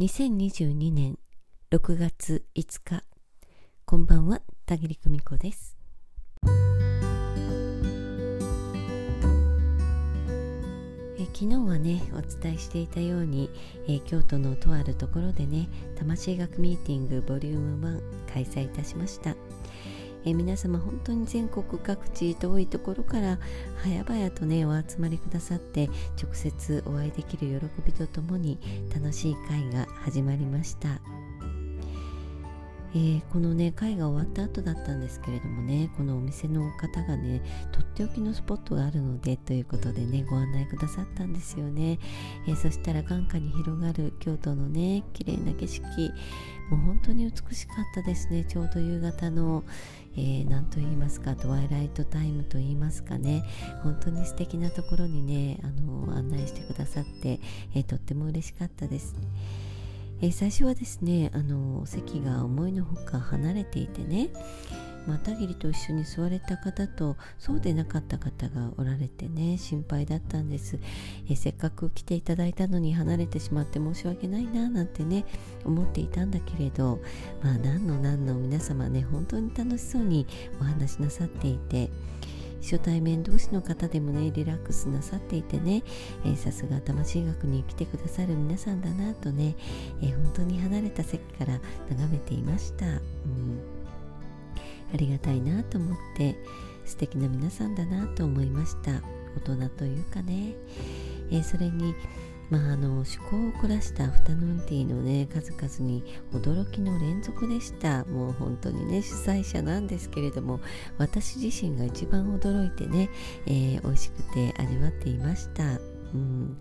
2022年6月5日。こんばんは田切久美子です。え昨日はねお伝えしていたように、え京都のとあるところでね魂学ミーティングボリューム1開催いたしました。え皆様本当に全国各地遠いところから早々とねお集まりくださって直接お会いできる喜びとともに楽しい会が始まりました。えー、このね会が終わった後だったんですけれどもねこのお店の方がねとっておきのスポットがあるのでということでねご案内くださったんですよね、えー、そしたら眼下に広がる京都のね綺麗な景色もう本当に美しかったですねちょうど夕方のえー、と言いますかトワイライトタイムと言いますかね本当に素敵なところにねあの案内してくださって、えー、とっても嬉しかったです。えー、最初はですねあの席が思いのほか離れていてねたぎりと一緒に座れた方とそうでなかった方がおられてね心配だったんです、えせっかく来ていただいたのに離れてしまって申し訳ないななんてね思っていたんだけれどまあ何の何の皆様ね本当に楽しそうにお話しなさっていて初対面同士の方でもねリラックスなさっていてねさすが魂学に来てくださる皆さんだなとね、えー、本当に離れた席から眺めていました、うん、ありがたいなと思って素敵な皆さんだなと思いました。大人というかね、えー、それにまあ、あの趣向を凝らしたアフタヌーンティーのね数々に驚きの連続でした。もう本当にね主催者なんですけれども私自身が一番驚いてね、えー、美味しくて味わっていました。うん、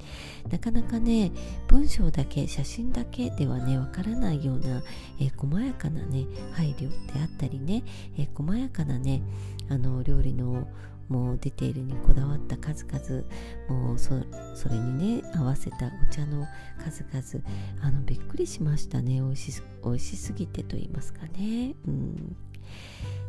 なかなかね文章だけ写真だけではねわからないような、え、細やかなね配慮であったりね、え、細やかなねあの料理のもうディテールにこだわった数々もうそれにね合わせたお茶の数々あのびっくりしましたね。美味し美味しすぎてと言いますかね。うん。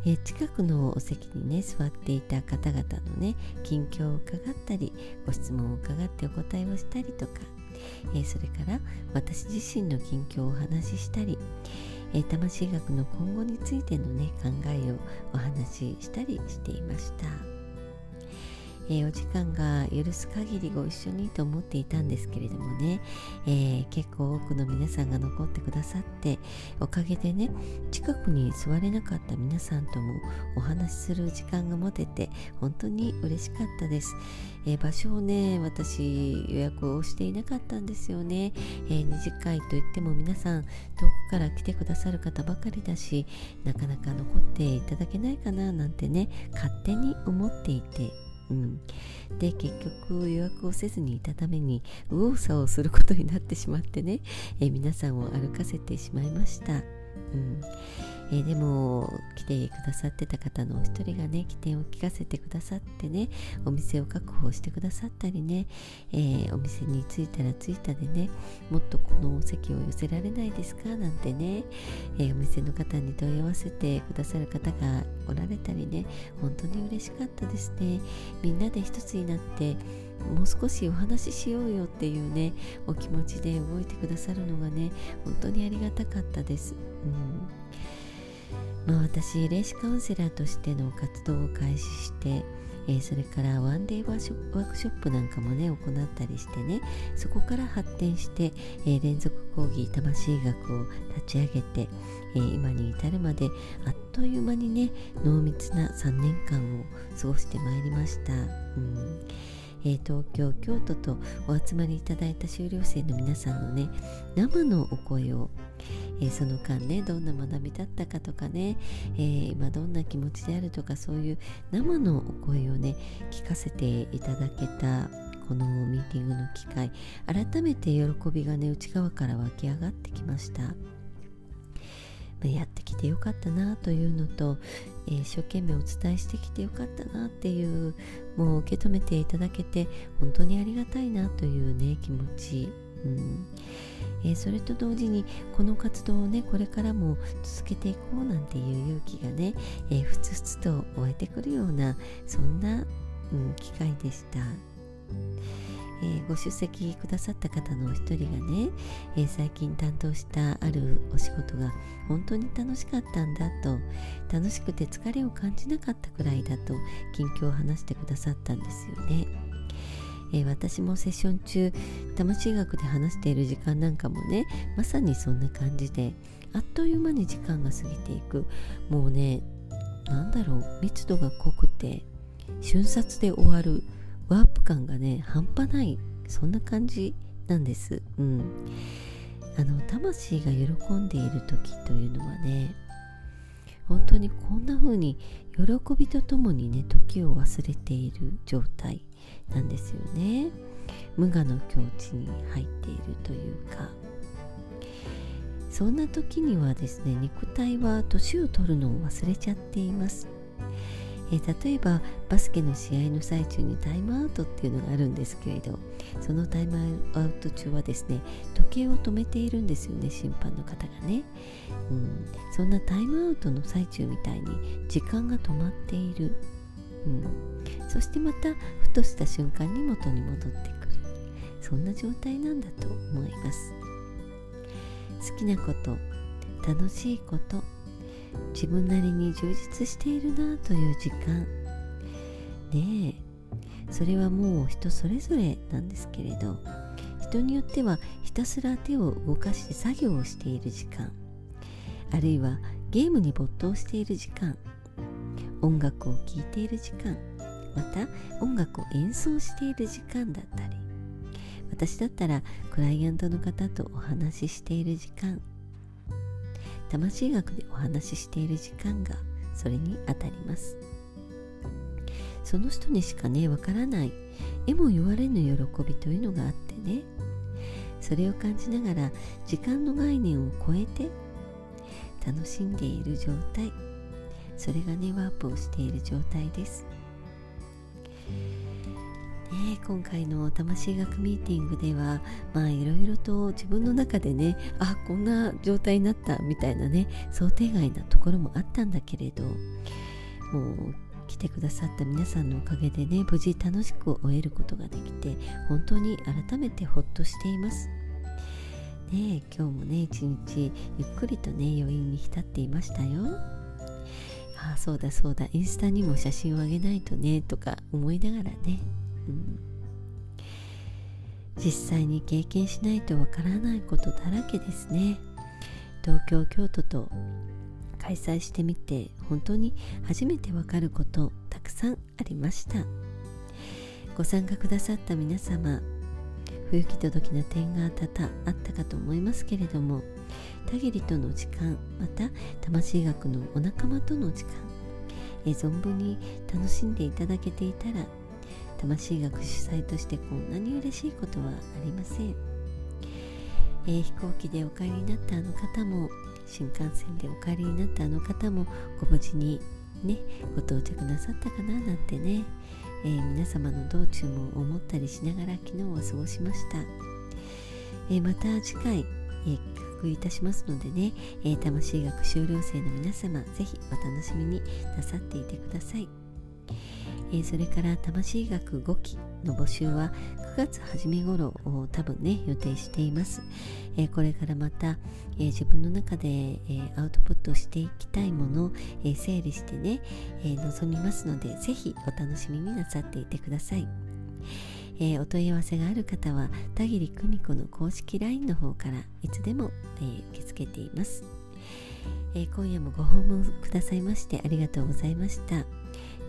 え近くのお席にね座っていた方々のね近況を伺ったりご質問を伺ってお答えをしたりとか、えそれから私自身の近況をお話ししたり、え魂学の今後についてのね考えをお話ししたりしていました。えー、お時間が許す限りご一緒にと思っていたんですけれどもね、えー、結構多くの皆さんが残ってくださっておかげでね近くに座れなかった皆さんともお話しする時間が持てて本当に嬉しかったです、えー、場所をね私予約をしていなかったんですよね、えー、二次会といっても皆さん遠くから来てくださる方ばかりだしなかなか残っていただけないかななんてね勝手に思っていてうん、で結局予約をせずにいたために右往左往することになってしまってね、え皆さんを歩かせてしまいました。うん。えー、でも来てくださってた方のお一人がね起点を聞かせてくださってねお店を確保してくださったりね、えー、お店に着いたら着いたでねもっとこの席を寄せられないですかなんてね、えー、お店の方に問い合わせてくださる方がおられたりね本当に嬉しかったですね。みんなで一つになってもう少しお話ししようよっていうねお気持ちで動いてくださるのがね本当にありがたかったです。うんまあ、私霊視カウンセラーとしての活動を開始して、えー、それからワンデーワークショップなんかもね行ったりしてねそこから発展して、えー、連続講義魂学を立ち上げて、えー、今に至るまであっという間にね濃密な3年間を過ごしてまいりました。うんえー、東京京都とお集まりいただいた修了生の皆さんのね生のお声を、えー、その間ねどんな学びだったかとかね、えー、今どんな気持ちであるとかそういう生のお声をね聞かせていただけたこのミーティングの機会改めて喜びがね内側から湧き上がってきました。やってきてよかったなというのと、えー、一生懸命お伝えしてきてよかったなっていうもう受け止めていただけて本当にありがたいなというね気持ち、うんえー、それと同時にこの活動をねこれからも続けていこうなんていう勇気がね、えー、ふつふつと湧いてくるようなそんな、うん、機会でした。えー、ご出席くださった方のお一人がね、えー、最近担当したあるお仕事が本当に楽しかったんだと楽しくて疲れを感じなかったくらいだと近況を話してくださったんですよね。えー、私もセッション中魂学で話している時間なんかもねまさにそんな感じであっという間に時間が過ぎていくもうねなんだろう密度が濃くて瞬殺で終わるワープ感がね半端ないそんな感じなんです。うん。あの魂が喜んでいる時というのはね本当にこんな風に喜びとともにね時を忘れている状態なんですよね。無我の境地に入っているというか。そんな時にはですね肉体は年を取るのを忘れちゃっています。えー、例えばバスケの試合の最中にタイムアウトっていうのがあるんですけれどそのタイムアウト中はですね時計を止めているんですよね審判の方がね、うん、そんなタイムアウトの最中みたいに時間が止まっている、うん、そしてまたふとした瞬間に元に戻ってくる。そんな状態なんだと思います。好きなこと楽しいこと自分なりに充実しているなという時間ねえ。それはもう人それぞれなんですけれど人によってはひたすら手を動かして作業をしている時間あるいはゲームに没頭している時間音楽を聴いている時間また音楽を演奏している時間だったり私だったらクライアントの方とお話ししている時間魂学でお話ししている時間がそれにあたります。その人にしかねわからない。えも言われぬ喜びというのがあってね。それを感じながら時間の概念を超えて楽しんでいる状態。それがねワープをしている状態です。ね、今回の魂学ミーティングではまあいろいろと自分の中でねあこんな状態になったみたいなね想定外なところもあったんだけれどもう来てくださった皆さんのおかげでね無事楽しく終えることができて本当に改めてほっとしています。ね今日もね一日ゆっくりとね余韻に浸っていましたよ。ああそうだそうだインスタにも写真をあげないとねとか思いながらね実際に経験しないとわからないことだらけですね。東京京都と開催してみて本当に初めてわかることたくさんありました。ご参加くださった皆様不行き届きな点が多々あったかと思いますけれども田切との時間また魂学のお仲間との時間え存分に楽しんでいただけていたら魂学主催としてこんなに嬉しいことはありません、えー、飛行機でお帰りになったあの方も新幹線でお帰りになったあの方もご無事にねご到着なさったかななんてね、えー、皆様の道中も思ったりしながら昨日は過ごしました、えー、また次回、え企画いたしますのでね、え魂学修了生の皆様ぜひお楽しみになさっていてください。え、それから魂学5期の募集は9月初め頃を多分ね予定しています、え、これからまた、え、自分の中で、えアウトプットしていきたいものを、え整理してね、え臨みますのでぜひお楽しみになさっていてください。えー、お問い合わせがある方は田切久美子の公式 LINE の方からいつでも、えー、受け付けています、えー、今夜もご訪問くださいましてありがとうございました。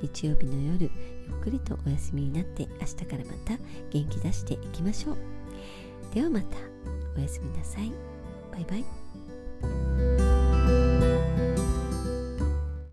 日曜日の夜ゆっくりとお休みになって明日からまた元気出していきましょう。ではまた。おやすみなさい。バイバイ。